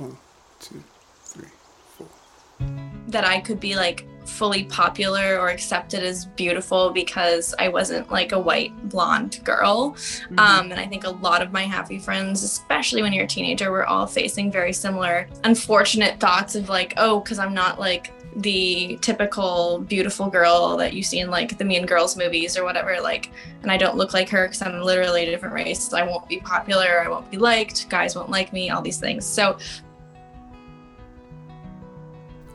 One, two, three, four. that I could be like fully popular or accepted as beautiful because I wasn't like a white blonde girl. Mm-hmm. Um, and I think a lot of my hapa friends, especially when you're a teenager, were all facing very similar unfortunate thoughts of like, oh, because I'm not like the typical beautiful girl that you see in like the Mean Girls movies or whatever. Like, and I don't look like her because I'm literally a different race. I won't be popular. I won't be liked. Guys won't like me. All these things. So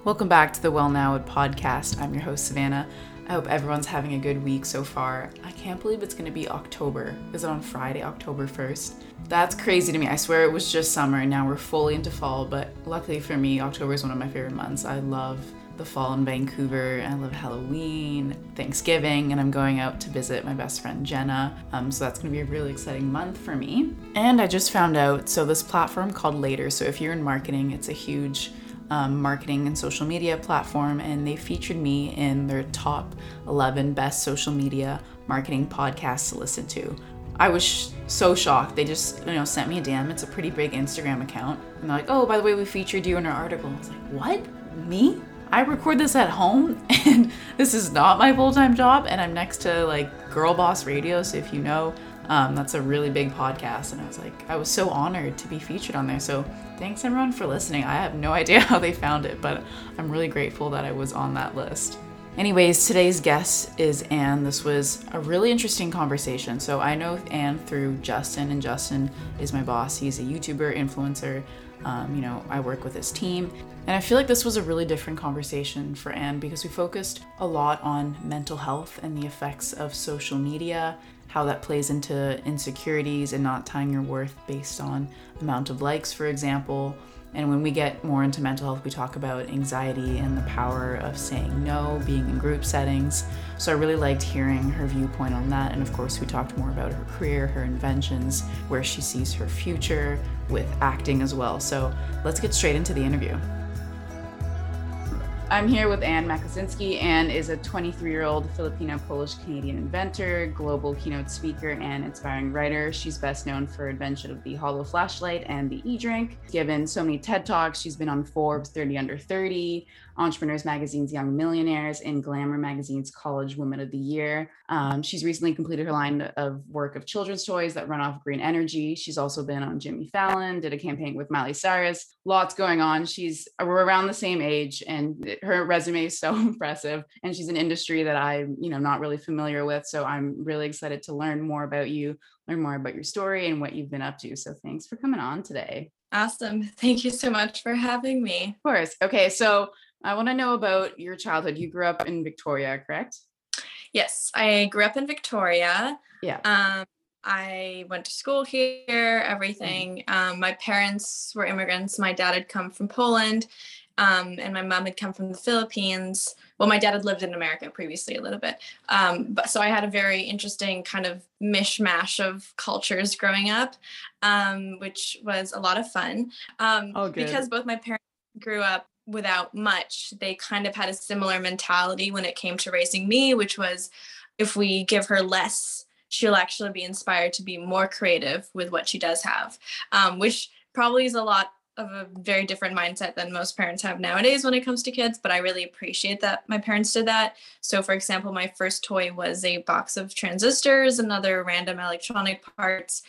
Welcome back to the Well Now podcast. I'm your host, Savannah. I hope everyone's having a good week so far. I can't believe it's going to be October. Is it on Friday, October 1st? That's crazy to me. I swear it was just summer and now we're fully into fall, but luckily for me, October is one of my favorite months. I love the fall in Vancouver. I love Halloween, Thanksgiving, and I'm going out to visit my best friend Jenna. Um, so that's going to be a really exciting month for me. And I just found out so this platform called Later. So if you're in marketing, it's a huge um, marketing and social media platform, and they featured me in their top 11 best social media marketing podcasts to listen to. I was sh- so shocked. They just, you know, sent me a DM. It's a pretty big Instagram account, and they're like, "Oh, by the way, we featured you in our article." I was like, "What? Me? I record this at home, and this is not my full-time job, and I'm next to like Girl Boss Radio. So if you know, um, that's a really big podcast, and I was like, I was so honored to be featured on there. So thanks everyone for listening. I have no idea how they found it, but I'm really grateful that I was on that list. Anyways, today's guest is Anne. This was a really interesting conversation. So I know Anne through Justin, and Justin is my boss. He's a YouTuber, influencer. Um, you know, I work with his team. And I feel like this was a really different conversation for Anne because we focused a lot on mental health and the effects of social media, how that plays into insecurities and not tying your worth based on amount of likes, for example. And when we get more into mental health, we talk about anxiety and the power of saying no, being in group settings. So I really liked hearing her viewpoint on that. And of course, we talked more about her career, her inventions, where she sees her future with acting as well. So let's get straight into the interview. I'm here with Ann Makosinski. Anne is a 23 year old Filipino Polish Canadian inventor, global keynote speaker, and inspiring writer. She's best known for invention of the hollow flashlight and the e drink. Given so many TED Talks, she's been on Forbes 30 Under 30, Entrepreneurs Magazine's Young Millionaires, and Glamour Magazine's College Woman of the Year. Um, she's recently completed her line of work of children's toys that run off green energy. She's also been on Jimmy Fallon, did a campaign with Miley Cyrus. Lots going on. She's we're around the same age, and her resume is so impressive. And she's an industry that I'm, you know, not really familiar with. So I'm really excited to learn more about you, learn more about your story and what you've been up to. So thanks for coming on today. awesome. Thank you so much for having me. Of course. Okay, so I want to know about your childhood. You grew up in Victoria, correct? Yes, I grew up in Victoria. Yeah. Um, I went to school here, everything. Um, my parents were immigrants. My dad had come from Poland, um, and my mom had come from the Philippines. Well, my dad had lived in America previously a little bit. Um, but so I had a very interesting kind of mishmash of cultures growing up, um, which was a lot of fun. Um, Oh, good. because both my parents grew up without much, they kind of had a similar mentality when it came to raising me, which was if we give her less, she'll actually be inspired to be more creative with what she does have, um, which probably is a lot of a very different mindset than most parents have nowadays when it comes to kids. But I really appreciate that my parents did that. So, for example, my first toy was a box of transistors and other random electronic parts.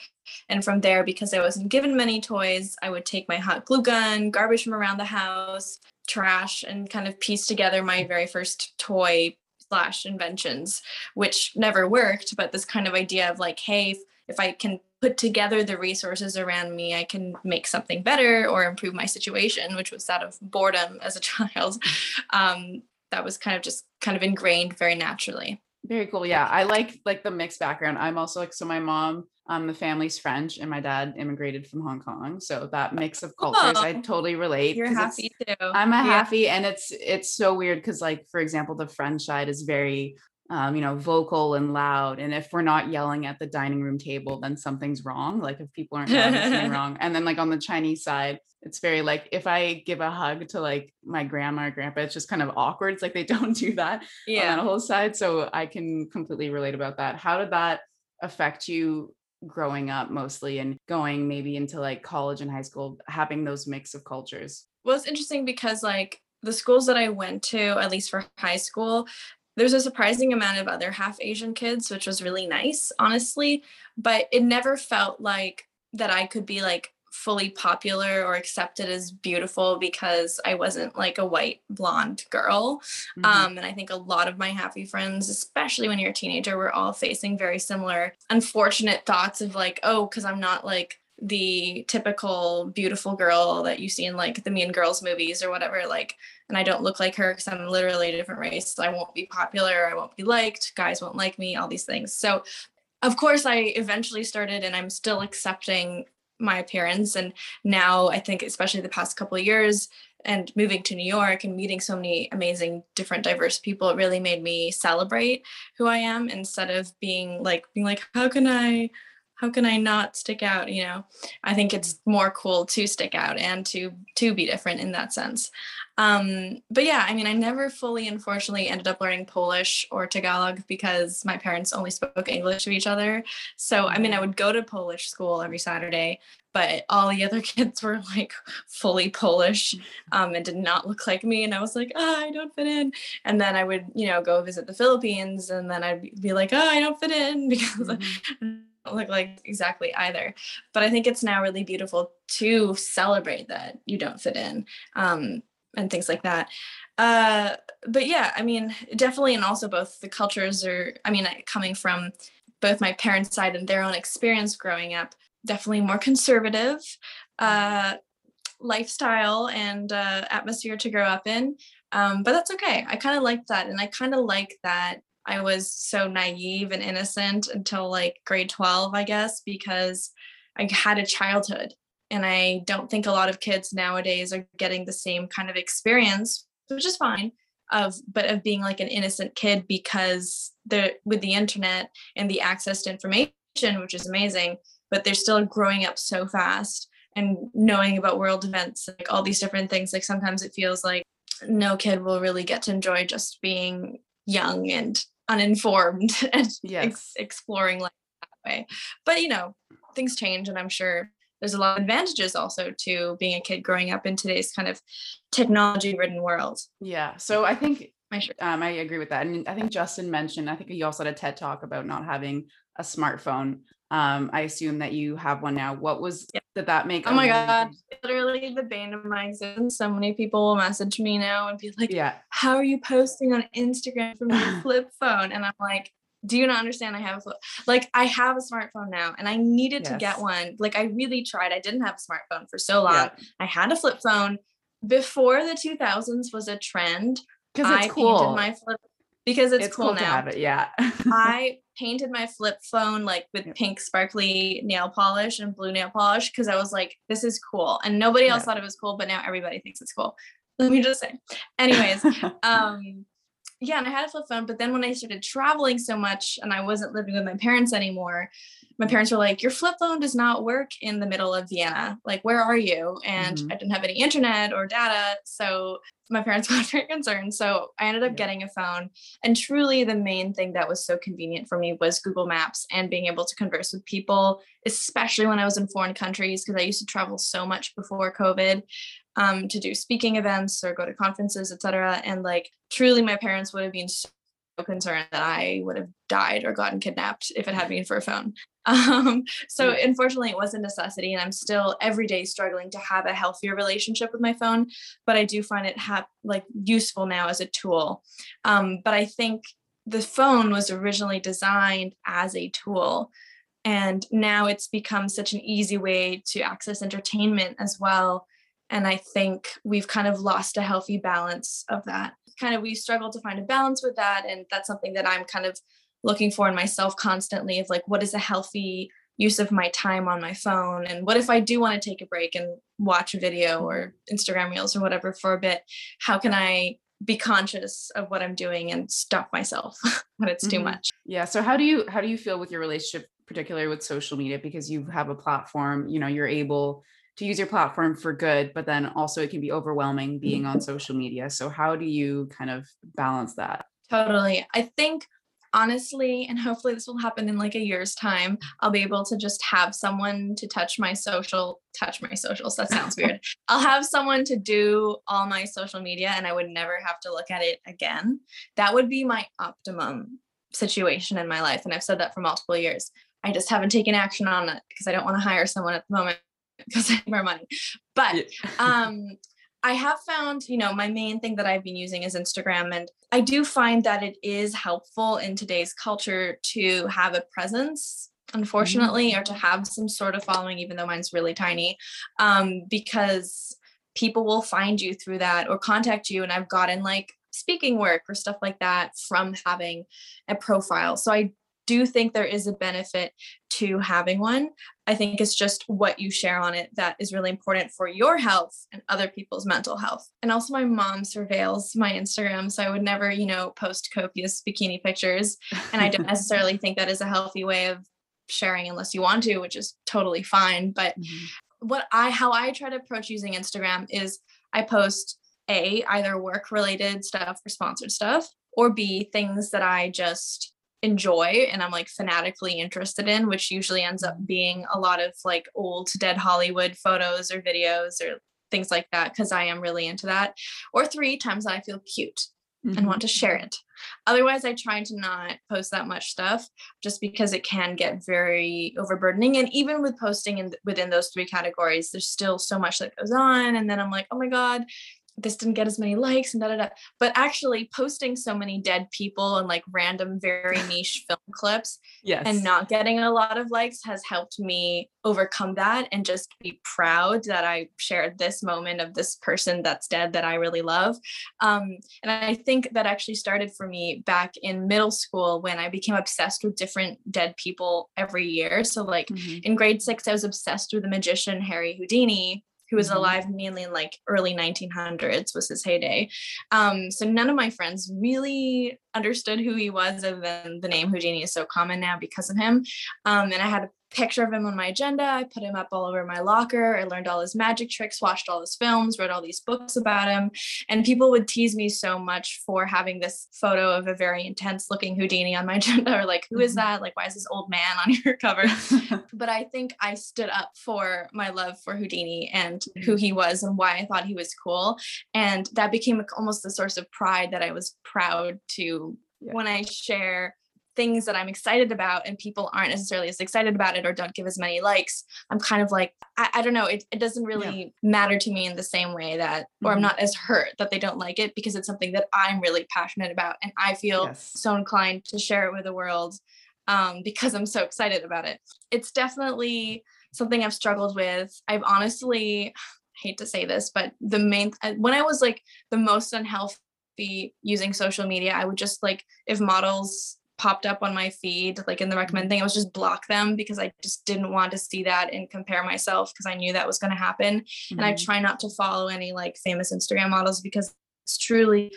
And from there, because I wasn't given many toys, I would take my hot glue gun, garbage from around the house, trash, and kind of piece together my very first toy slash inventions, which never worked. But this kind of idea of like, hey, if, I can put together the resources around me, I can make something better or improve my situation, which was that of boredom as a child. Um, that was kind of just kind of ingrained very naturally. Very cool. Yeah. I like like the mixed background. I'm also like so my mom, um, the family's French and my dad immigrated from Hong Kong. So that mix of cultures, I totally relate. You're hapa too. I'm a Yeah. hapa and it's it's so weird because like for example the French side is very um, you know vocal and loud and if we're not yelling at the dining room table then something's wrong like if people aren't yelling something wrong and then like on the Chinese side it's very like if I give a hug to like my grandma or grandpa it's just kind of awkward it's like they don't do that yeah. on that whole side so I can completely relate about that how did that affect you growing up mostly and going maybe into like college and high school, having those mix of cultures? Well, it's interesting because like the schools that I went to, at least for high school, there's a surprising amount of other half Asian kids, which was really nice, honestly. But it never felt like that I could be like fully popular or accepted as beautiful because I wasn't like a white blonde girl. Mm-hmm. Um, and I think a lot of my hapa friends, especially when you're a teenager, were all facing very similar unfortunate thoughts of like, oh, because I'm not like the typical beautiful girl that you see in like the Mean Girls movies or whatever. Like, and I don't look like her because I'm literally a different race. So I won't be popular. I won't be liked. Guys won't like me. All these things. So, of course, I eventually started, and I'm still accepting my appearance and now i think especially the past couple of years and moving to new york and meeting so many amazing different diverse people it really made me celebrate who i am instead of being like being like how can i how can i not stick out you know i think it's more cool to stick out and to to be different in that sense um, but yeah, I mean, I never fully, unfortunately, ended up learning Polish or Tagalog because my parents only spoke English to each other. So, I mean, I would go to Polish school every Saturday, but all the other kids were like fully Polish um, and did not look like me. And I was like, oh, I don't fit in. And then I would, you know, go visit the Philippines and then I'd be like, oh, I don't fit in because mm-hmm. Look like exactly either. But I think it's now really beautiful to celebrate that you don't fit in. Um, and things like that. Uh, but yeah, I mean, definitely, and also both the cultures are. I mean, coming from both my parents' side and their own experience growing up, definitely more conservative uh, lifestyle and uh, atmosphere to grow up in. Um, but that's okay. I kind of like that, and I kind of like that I was so naive and innocent until like grade 12, I guess, because I had a childhood and I don't think a lot of kids nowadays are getting the same kind of experience, which is fine. Of but of being like an innocent kid because they're with the internet and the access to information, which is amazing, but they're still growing up so fast and knowing about world events, like all these different things. Like sometimes it feels like no kid will really get to enjoy just being young and uninformed and yes. ex- exploring life that way. But you know, things change, and I'm sure there's a lot of advantages also to being a kid growing up in today's kind of technology ridden world. Yeah. So I think um, I agree with that. And I think Justin mentioned, I think you also had a TED talk about not having a smartphone. Um, I assume that you have one now. What was yeah. did that make? Oh my god, literally the bane of my existence. So many people will message me now and be like, "Yeah, how are you posting on Instagram from your flip phone?" And I'm like, do you not understand? I have a flip. Like I have a smartphone now, and I needed yes. to get one. Like I really tried. I didn't have a smartphone for so long. Yeah. I had a flip phone before the 2000s was a trend. Because it's I cool. my flip because it's, it's cool, cool now. It, yeah. I painted my flip phone like with pink sparkly nail polish and blue nail polish because I was like, this is cool. And nobody else yeah. thought it was cool, but now everybody thinks it's cool. Let me just say. Anyways, um, yeah, and I had a flip phone, but then when I started traveling so much and I wasn't living with my parents anymore, my parents were like, Your flip phone does not work in the middle of Vienna. Like, where are you? And mm-hmm. I didn't have any internet or data. So my parents got very concerned. So I ended up yeah. getting a phone. And truly, the main thing that was so convenient for me was Google Maps and being able to converse with people, especially when I was in foreign countries, because I used to travel so much before COVID um, to do speaking events or go to conferences, etc. And like truly, my parents would have been so concerned that I would have died or gotten kidnapped if it had been for a phone. Um, so yeah. unfortunately, it was a necessity, and I'm still every day struggling to have a healthier relationship with my phone. But I do find it ha- like useful now as a tool. Um, but I think the phone was originally designed as a tool. And now it's become such an easy way to access entertainment as well and I think we've kind of lost a healthy balance of that. Kind of we struggle to find a balance with that. And that's something that I'm kind of looking for in myself constantly of like, what is a healthy use of my time on my phone? And what if I do want to take a break and watch a video or Instagram reels or whatever for a bit? How can I be conscious of what I'm doing and stop myself when it's too mm-hmm. much? Yeah. So how do you how do you feel with your relationship, particularly with social media? Because you have a platform, you know, you're able to use your platform for good, but then also it can be overwhelming being on social media. So how do you kind of balance that? Totally. I think honestly, and hopefully this will happen in like a year's time, I'll be able to just have someone to touch my social, touch my socials. That sounds weird. I'll have someone to do all my social media and I would never have to look at it again. That would be my optimum situation in my life. And I've said that for multiple years. I just haven't taken action on it because I don't want to hire someone at the moment because I have more money. But um I have found, you know, my main thing that I've been using is Instagram. And I do find that it is helpful in today's culture to have a presence, unfortunately, mm-hmm. or to have some sort of following, even though mine's really tiny, um, because people will find you through that or contact you. And I've gotten like speaking work or stuff like that from having a profile. So I do think there is a benefit to having one. I think it's just what you share on it that is really important for your health and other people's mental health. And also, my mom surveils my Instagram. So I would never, you know, post copious bikini pictures. And I don't necessarily think that is a healthy way of sharing unless you want to, which is totally fine. But mm-hmm. what I, how I try to approach using Instagram is I post A, either work related stuff or sponsored stuff, or B, things that I just enjoy and I'm like fanatically interested in, which usually ends up being a lot of like old dead Hollywood photos or videos or things like that, because I am really into that. Or three times that I feel cute mm-hmm. and want to share it. Otherwise, I try to not post that much stuff just because it can get very overburdening. And even with posting in within those three categories, there's still so much that goes on. And then I'm like, oh my God, this didn't get as many likes and da da da. But actually, posting so many dead people and like random, very niche film clips yes. and not getting a lot of likes has helped me overcome that and just be proud that I shared this moment of this person that's dead that I really love. Um, and I think that actually started for me back in middle school when I became obsessed with different dead people every year. So, like mm-hmm. in grade six, I was obsessed with the magician Harry Houdini who was mm-hmm. alive mainly in like early 1900s was his heyday um, so none of my friends really understood who he was other than the name houdini is so common now because of him um, and i had picture of him on my agenda. I put him up all over my locker. I learned all his magic tricks, watched all his films, read all these books about him. And people would tease me so much for having this photo of a very intense looking Houdini on my agenda, or like, who is mm-hmm. that? Like, why is this old man on your cover? but I think I stood up for my love for Houdini and who mm-hmm. he was and why I thought he was cool. And that became almost the source of pride that I was proud to yeah. when I share things that I'm excited about and people aren't necessarily as excited about it or don't give as many likes, I'm kind of like, I, I don't know, it, it doesn't really yeah. matter to me in the same way that, mm-hmm. or I'm mm-hmm. not as hurt that they don't like it because it's something that I'm really passionate about. And I feel yes. so inclined to share it with the world um, because I'm so excited about it. It's definitely something I've struggled with. I've honestly, hate to say this, but the main, when I was like the most unhealthy using social media, I would just like, if models popped up on my feed, like in the recommend mm-hmm. thing, I was just block them because I just didn't want to see that and compare myself because I knew that was going to happen. Mm-hmm. And I mm-hmm. try not to follow any like famous Instagram models because it's truly,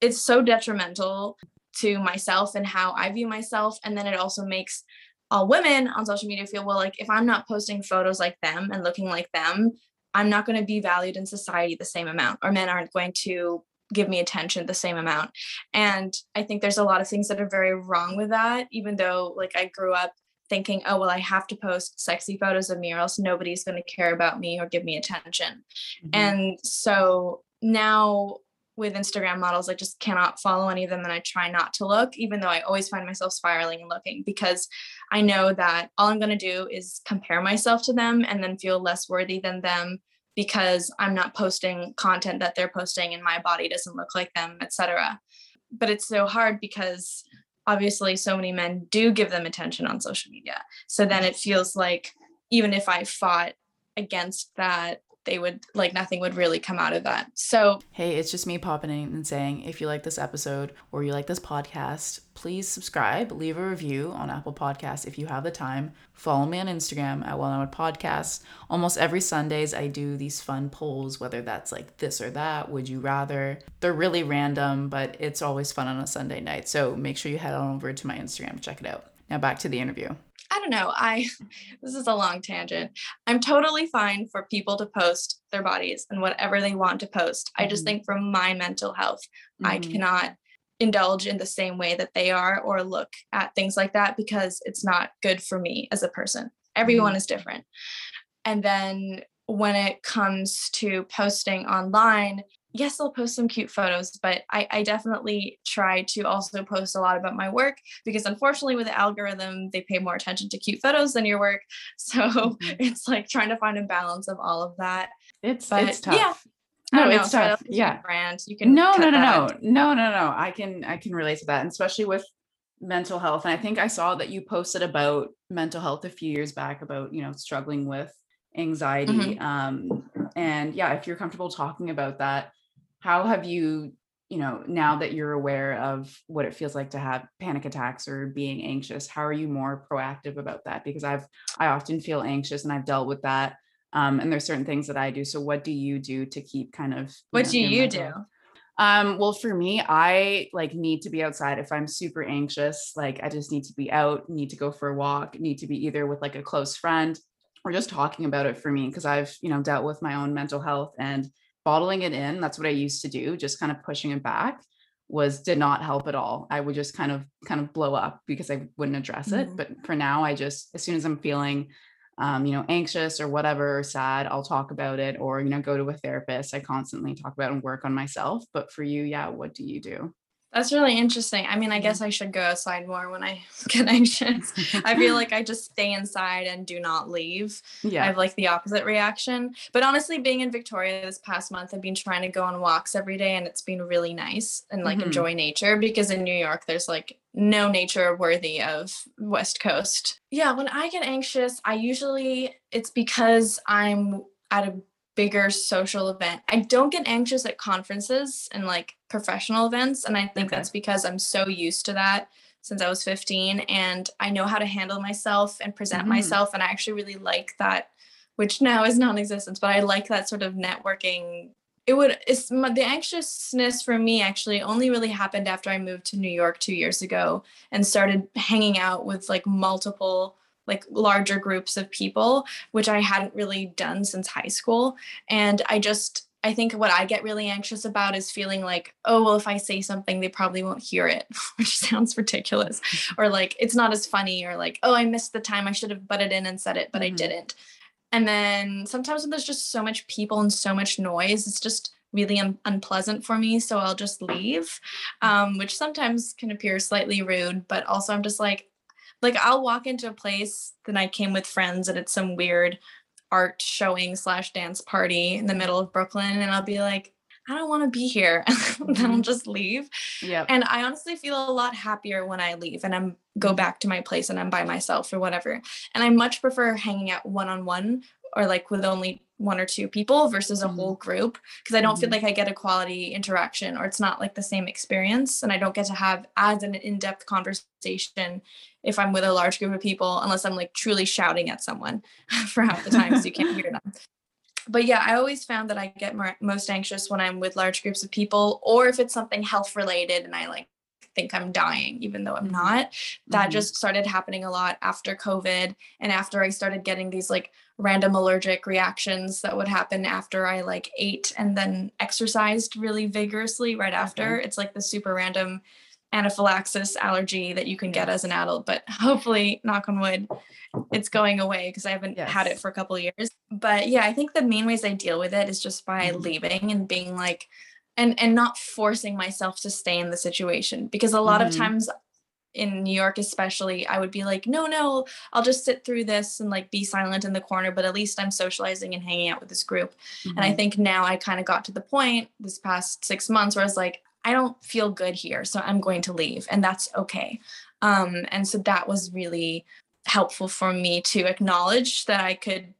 it's so detrimental to myself and how I view myself. And then it also makes all women on social media feel, well, like if I'm not posting photos like them and looking like them, I'm not going to be valued in society the same amount, or men aren't going to give me attention the same amount. And I think there's a lot of things that are very wrong with that, even though like I grew up thinking, oh, well, I have to post sexy photos of me or else nobody's going to care about me or give me attention. Mm-hmm. And so now with Instagram models, I just cannot follow any of them and I try not to look, even though I always find myself spiraling and looking because I know that all I'm going to do is compare myself to them and then feel less worthy than them because I'm not posting content that they're posting and my body doesn't look like them, etc. But it's so hard because obviously so many men do give them attention on social media. So then it feels like even if I fought against that they would like nothing would really come out of that. So, hey, it's just me popping in and saying if you like this episode or you like this podcast, please subscribe, leave a review on Apple Podcasts if you have the time. Follow me on Instagram at Well Now Podcast. Almost every Sundays, I do these fun polls, whether that's like this or that, would you rather. They're really random, but it's always fun on a Sunday night. So make sure you head on over to my Instagram, to check it out. Now back to the interview. I don't know. I this is a long tangent. I'm totally fine for people to post their bodies and whatever they want to post. Mm-hmm. I just mm-hmm. think from my mental health, mm-hmm. I cannot indulge in the same way that they are or look at things like that because it's not good for me as a person. Everyone mm-hmm. is different. And then when it comes to posting online, yes, I'll post some cute photos, but I, I, definitely try to also post a lot about my work because unfortunately with the algorithm, they pay more attention to cute photos than your work. So mm-hmm. it's like trying to find a balance of all of that. It's but, it's tough. Yeah. No, it's know, tough. Yeah. Brand. You can no, no, no, no, no, no, no. I can I can relate to that, and especially with mental health. And I think I saw that you posted about mental health a few years back about you know struggling with anxiety. Mm-hmm. Um, and yeah, if you're comfortable talking about that, how have you you know now that you're aware of what it feels like to have panic attacks or being anxious how are you more proactive about that? Because i've i often feel anxious and i've dealt with that um, and there's certain things that i do. So what do you do to keep kind of what know, do you do? um, well, for me, I like need to be outside. If I'm super anxious. Like, I just need to be out, need to go for a walk, need to be either with like a close friend or just talking about it for me because I've, you know, dealt with my own mental health and bottling it in that's what i used to do just kind of pushing it back was did not help at all. I would just kind of kind of blow up because i wouldn't address it mm-hmm. but for now i just as soon as i'm feeling um, you know anxious or whatever or sad i'll talk about it or you know go to a therapist. I constantly talk about and work on myself but for you yeah what do you do that's really interesting. I mean, I guess I should go outside more when I get anxious. I feel like I just stay inside and do not leave. Yeah. I have like the opposite reaction. But honestly, being in Victoria this past month, I've been trying to go on walks every day and it's been really nice and like mm-hmm. enjoy nature because in New York, there's like no nature worthy of West Coast. Yeah, when I get anxious, I usually, it's because I'm at a bigger social event. I don't get anxious at conferences and like professional events. And I think okay. that's because I'm so used to that since I was 15 and I know how to handle myself and present mm-hmm. myself. And I actually really like that, which now is non existent, but I like that sort of networking. It would, it's the anxiousness for me actually only really happened after I moved to New York two years ago and started hanging out with like multiple like larger groups of people, which I hadn't really done since high school. And I just, I think what I get really anxious about is feeling like, oh, well, if I say something, they probably won't hear it, which sounds ridiculous. or like, it's not as funny, or like, oh, I missed the time. I should have butted in and said it, but mm-hmm. I didn't. And then sometimes when there's just so much people and so much noise, it's just really un- unpleasant for me. So I'll just leave, um, which sometimes can appear slightly rude, but also I'm just like, like I'll walk into a place that I came with friends and it's some weird art showing slash dance party in the middle of Brooklyn and I'll be like, I don't want to be here. then I'll mm-hmm. just leave. Yeah. And I honestly feel a lot happier when I leave and I'm go back to my place and I'm by myself or whatever. And I much prefer hanging out one on one or like with only one or two people versus a mm-hmm. whole group because I don't mm-hmm. feel like I get a quality interaction or it's not like the same experience and I don't get to have as an in-depth conversation if I'm with a large group of people unless I'm like truly shouting at someone for half the time so you can't hear them. But yeah, I always found that I get more, most anxious when I'm with large groups of people or if it's something health related and I like think I'm dying, even though I'm mm-hmm. not. That mm-hmm. just started happening a lot after COVID and after I started getting these like random allergic reactions that would happen after I like ate and then exercised really vigorously right after. Okay. It's like the super random anaphylaxis allergy that you can get as an adult, but hopefully, knock on wood, it's going away because I haven't yes. had it for a couple years. But yeah, I think the main ways I deal with it is just by mm-hmm. leaving and being like, and and not forcing myself to stay in the situation because a lot mm-hmm. of times in New York especially I would be like no no I'll just sit through this and like be silent in the corner but at least I'm socializing and hanging out with this group mm-hmm. and I mm-hmm. think now I kind of got to the point this past 6 months where I was like I don't feel good here so I'm going to leave and that's okay um and so that was really helpful for me to acknowledge that I could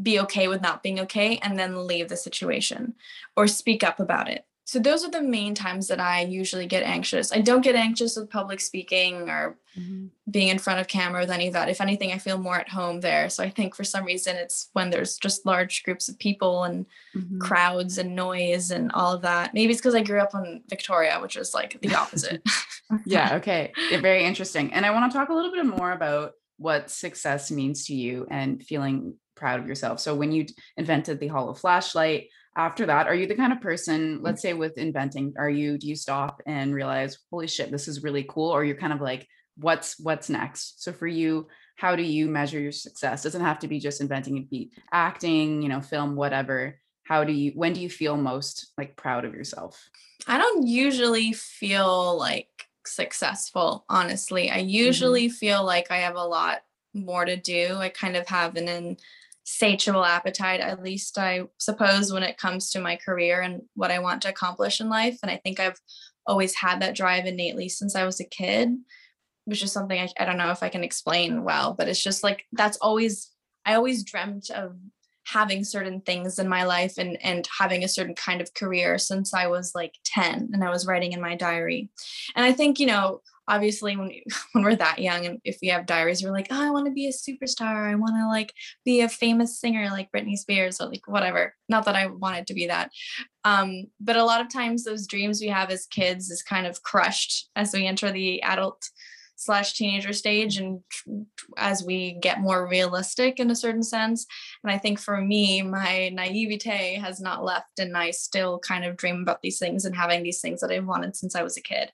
be okay with not being okay and then leave the situation or speak up about it. So those are the main times that I usually get anxious. I don't get anxious with public speaking or mm-hmm. being in front of camera with any of that. If anything, I feel more at home there. So I think for some reason it's when there's just large groups of people and mm-hmm. crowds and noise and all of that. Maybe it's because I grew up in Victoria, which is like the opposite. yeah, okay. Yeah, very interesting. And I want to talk a little bit more about what success means to you and feeling proud of yourself. So when you invented the hollow flashlight, after that, are you the kind of person, let's say with inventing, are you do you stop and realize, holy shit, this is really cool? Or you're kind of like, what's what's next? So for you, how do you measure your success? Doesn't have to be just inventing, it be acting, you know, film, whatever. How do you when do you feel most like proud of yourself? I don't usually feel like successful, honestly. I Mm-hmm. usually feel like I have a lot more to do. I kind of have an insatiable appetite, at least I suppose, when it comes to my career and what I want to accomplish in life. And I think I've always had that drive innately since I was a kid, which is something I, I don't know if I can explain well, but it's just like that's always, I always dreamt of having certain things in my life and and having a certain kind of career since I was like 10 and I was writing in my diary. And I think, you know, obviously when when we're that young and if we have diaries we're like, "Oh, I want to be a superstar. I want to like be a famous singer like Britney Spears or like whatever." Not that I wanted to be that. Um but a lot of times those dreams we have as kids is kind of crushed as we enter the adult slash teenager stage and as we get more realistic in a certain sense and I think for me, my naivete has not left, and I still kind of dream about these things and having these things that I've wanted since I was a kid.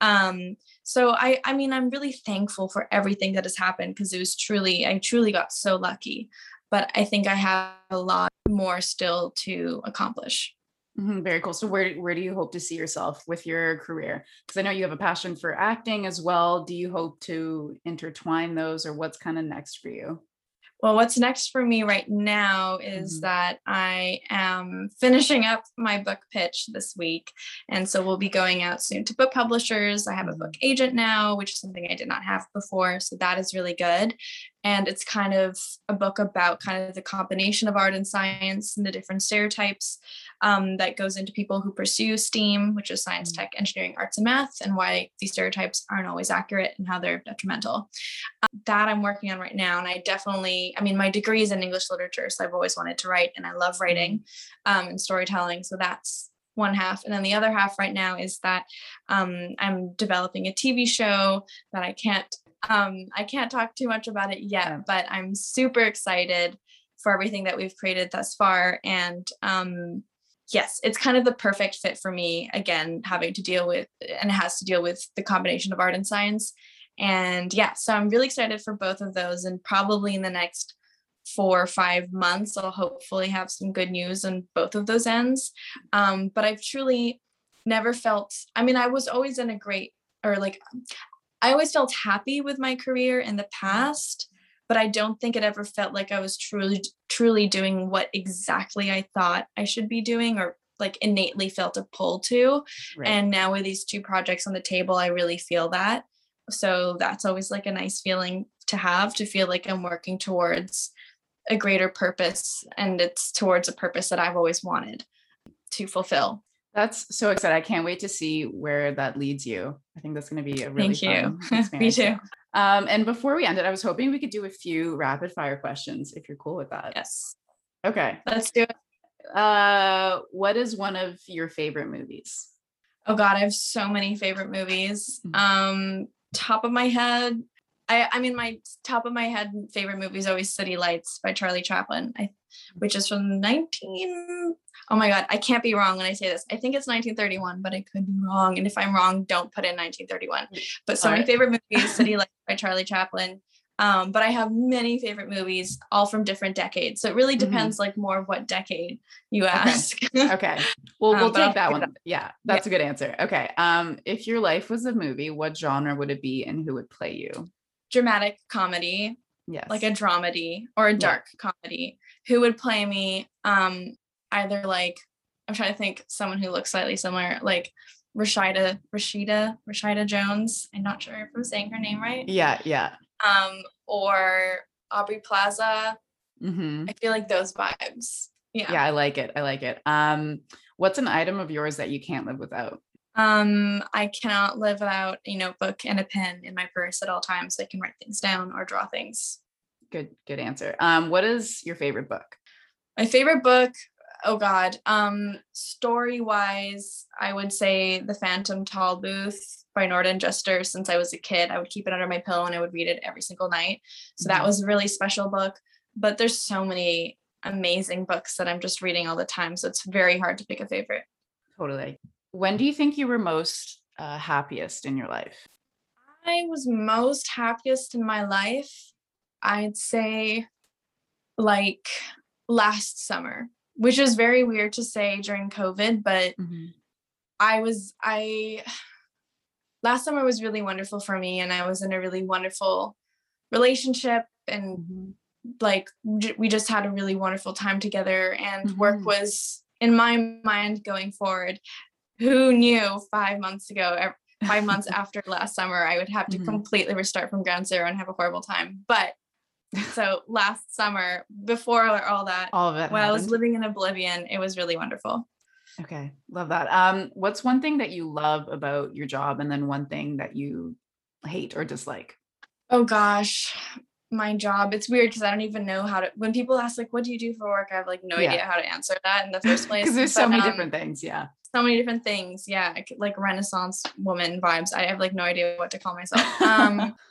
Um, so I, I mean, I'm really thankful for everything that has happened because it was truly, I truly got so lucky. But I think I have a lot more still to accomplish. Mhm, very cool. So where where do you hope to see yourself with your career? Because I know you have a passion for acting as well. Do you hope to intertwine those, or what's kind of next for you? Well, what's next for me right now is Mhm. that I am finishing up my book pitch this week. And so we'll be going out soon to book publishers. I have a book agent now, which is something I did not have before. So that is really good. And it's kind of a book about kind of the combination of art and science and the different stereotypes um, that goes into people who pursue STEAM, which is science, Mhm. tech, engineering, arts, and math, and why these stereotypes aren't always accurate and how they're detrimental that I'm working on right now. And I definitely, I mean, my degree is in English literature, so I've always wanted to write and I love writing um, and storytelling. So that's one half. And then the other half right now is that um, I'm developing a TV show that I can't, um, I can't talk too much about it yet, but I'm super excited for everything that we've created thus far. And um, yes, it's kind of the perfect fit for me. Again, having to deal with, and it has to deal with the combination of art and science. And yeah, so I'm really excited for both of those. And probably in the next four or five months, I'll hopefully have some good news on both of those ends. Um, but I've truly never felt, I mean, I was always in a great, or like, I always felt happy with my career in the past, but I don't think it ever felt like I was truly, truly doing what exactly I thought I should be doing or like innately felt a pull to. Right. And now with these two projects on the table, I really feel that. So that's always like a nice feeling to have to feel like I'm working towards a greater purpose and it's towards a purpose that I've always wanted to fulfill. That's so exciting. I can't wait to see where that leads you. I think that's going to be a really Thank you. fun Me too. Um, and before we ended, I was hoping we could do a few rapid fire questions if you're cool with that. Yes. Okay. Let's do it. Uh, what is one of your favorite movies? Oh God, I have so many favorite movies. Mhm. Um, top of my head, I I mean my top of my head favorite movie is always City Lights by Charlie Chaplin, I, which is from 19. Oh my God, I can't be wrong when I say this. I think it's 1931, but I could be wrong. And if I'm wrong, don't put in 1931. But so my Alright. favorite movie is City Lights by Charlie Chaplin. Um, but I have many favorite movies, all from different decades. So it really Mhm. depends, like more of what decade you ask. Okay. Well, Um, we'll I'll take that one. Yeah, that's a good answer. Okay. Um, if your life was a movie, what genre would it be and who would play you? Dramatic comedy, Yes. like a dramedy or a Yeah. dark comedy who would play me um either like i'm trying to think someone who looks slightly similar like rashida rashida rashida jones i'm not sure if i'm saying her name right Yeah, yeah. um or aubrey plaza hmm i feel like those vibes yeah, Yeah, I like it. I like it. Um, what's an item of yours that you can't live without? Um i cannot live without a notebook and a pen in my purse at all times so i can write things down or draw things Good, good answer. Um, what is your favorite book? My favorite book, oh god, um story wise, I would say The Phantom Tollbooth by Norton Juster since I was a kid. I would keep it under my pillow and I would read it every single night. So that Mhm. was a really special book. but there's so many amazing books that I'm just reading all the time. So it's very hard to pick a favorite. Totally. When do you think you were most uh, happiest in your life? I was most happiest in my life, I'd say like last summer, which is very weird to say during COVID, but mm-hmm. I was, I, last summer was really wonderful for me and I was in a really wonderful relationship and mm-hmm. like we just had a really wonderful time together and mm-hmm. work was in my mind going forward who knew five months ago five months after last summer i would have to mm-hmm. completely restart from ground zero and have a horrible time but so last summer before all that all of it when happened. i was living in oblivion it was really wonderful okay love that um what's one thing that you love about your job and then one thing that you hate or dislike oh gosh my job it's weird because i don't even know how to when people ask like what do you do for work i have like no yeah. idea how to answer that in the first place because there's but, so many um, different things yeah so many different things yeah like renaissance woman vibes i have like no idea what to call myself um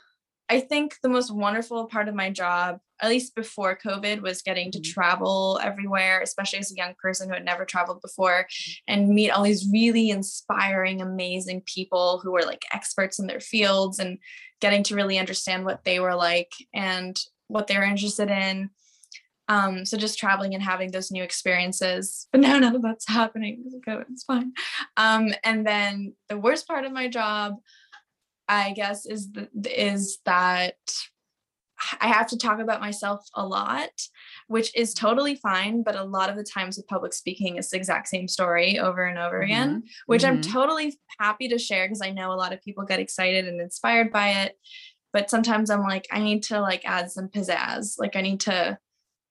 I think the most wonderful part of my job, at least before COVID, was getting to mm-hmm. travel everywhere, especially as a young person who had never traveled before, and meet all these really inspiring, amazing people who were like experts in their fields and getting to really understand what they were like and what they were interested in. Um, so just traveling and having those new experiences. But now none of that's happening. Okay, it's fine. Um, and then the worst part of my job I guess is the, is that I have to talk about myself a lot, which is totally fine. But a lot of the times with public speaking, it's the exact same story over and over mm-hmm. again, which mm-hmm. I'm totally happy to share because I know a lot of people get excited and inspired by it. But sometimes I'm like, I need to like add some pizzazz. Like I need to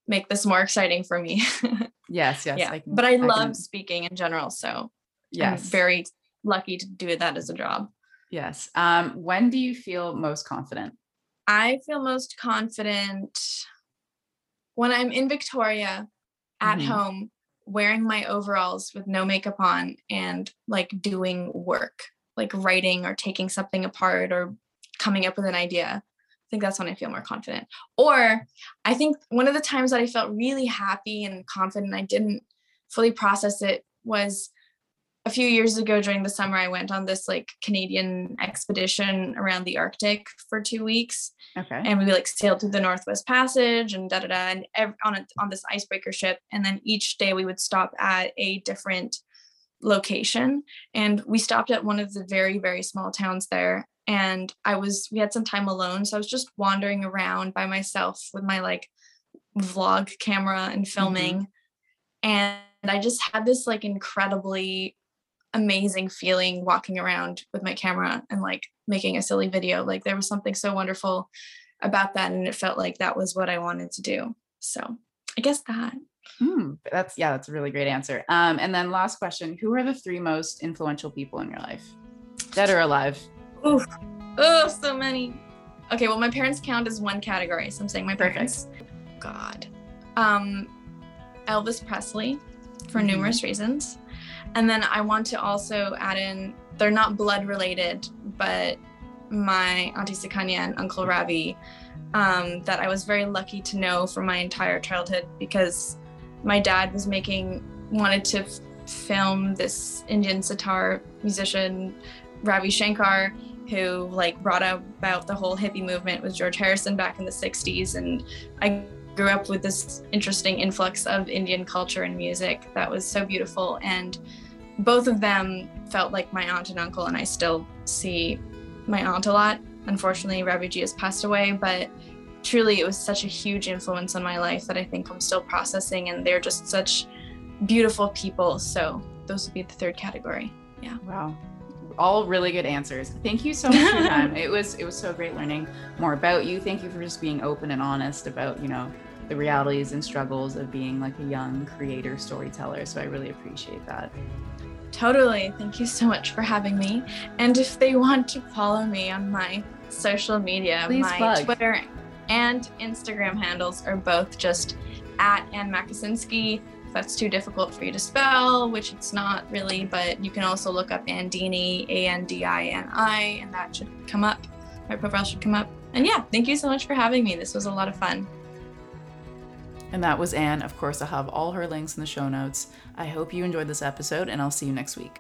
make this more exciting for me. yes, yes. Yeah. I can, but I, I love can... speaking in general. So yes. I'm very lucky to do that as a job. Yes. Um, when do you feel most confident? I feel most confident when I'm in Victoria at mm-hmm. home wearing my overalls with no makeup on and like doing work, like writing or taking something apart or coming up with an idea. I think that's when I feel more confident. Or I think one of the times that I felt really happy and confident, I didn't fully process it was a few years ago during the summer, I went on this like Canadian expedition around the Arctic for two weeks. Okay. And we like sailed through the Northwest Passage and da da da, and ev- on a, on this icebreaker ship. And then each day we would stop at a different location. And we stopped at one of the very very small towns there. And I was we had some time alone, so I was just wandering around by myself with my like vlog camera and filming. Mm-hmm. And I just had this like incredibly amazing feeling walking around with my camera and like making a silly video. Like there was something so wonderful about that. And it felt like that was what I wanted to do. So I guess that. Mm, that's yeah, that's a really great answer. Um, and then last question: Who are the three most influential people in your life, dead or alive? Oh, oh, so many. Okay, well, my parents count as one category, so I'm saying my parents. God, um, Elvis Presley, for mm-hmm. numerous reasons. And then I want to also add in, they're not blood related, but my Auntie Sukanya and Uncle Ravi, um, that I was very lucky to know for my entire childhood because my dad was making, wanted to f- film this Indian sitar musician, Ravi Shankar, who like brought about the whole hippie movement with George Harrison back in the 60s. And I grew up with this interesting influx of Indian culture and music that was so beautiful. And both of them felt like my aunt and uncle, and I still see my aunt a lot. Unfortunately, Ravi has passed away, but truly it was such a huge influence on my life that I think I'm still processing, and they're just such beautiful people. So those would be the third category. Yeah. Wow all really good answers. Thank you so much for your time. it was it was so great learning more about you. Thank you for just being open and honest about, you know, the realities and struggles of being like a young creator storyteller. So I really appreciate that. Totally. Thank you so much for having me. And if they want to follow me on my social media, Please my plug. Twitter and Instagram handles are both just at Ann Makosinski. If that's too difficult for you to spell, which it's not really, but you can also look up Andini, A N D I N I, and that should come up. My profile should come up. And yeah, thank you so much for having me. This was a lot of fun. And that was Anne. Of course, I'll have all her links in the show notes. I hope you enjoyed this episode, and I'll see you next week.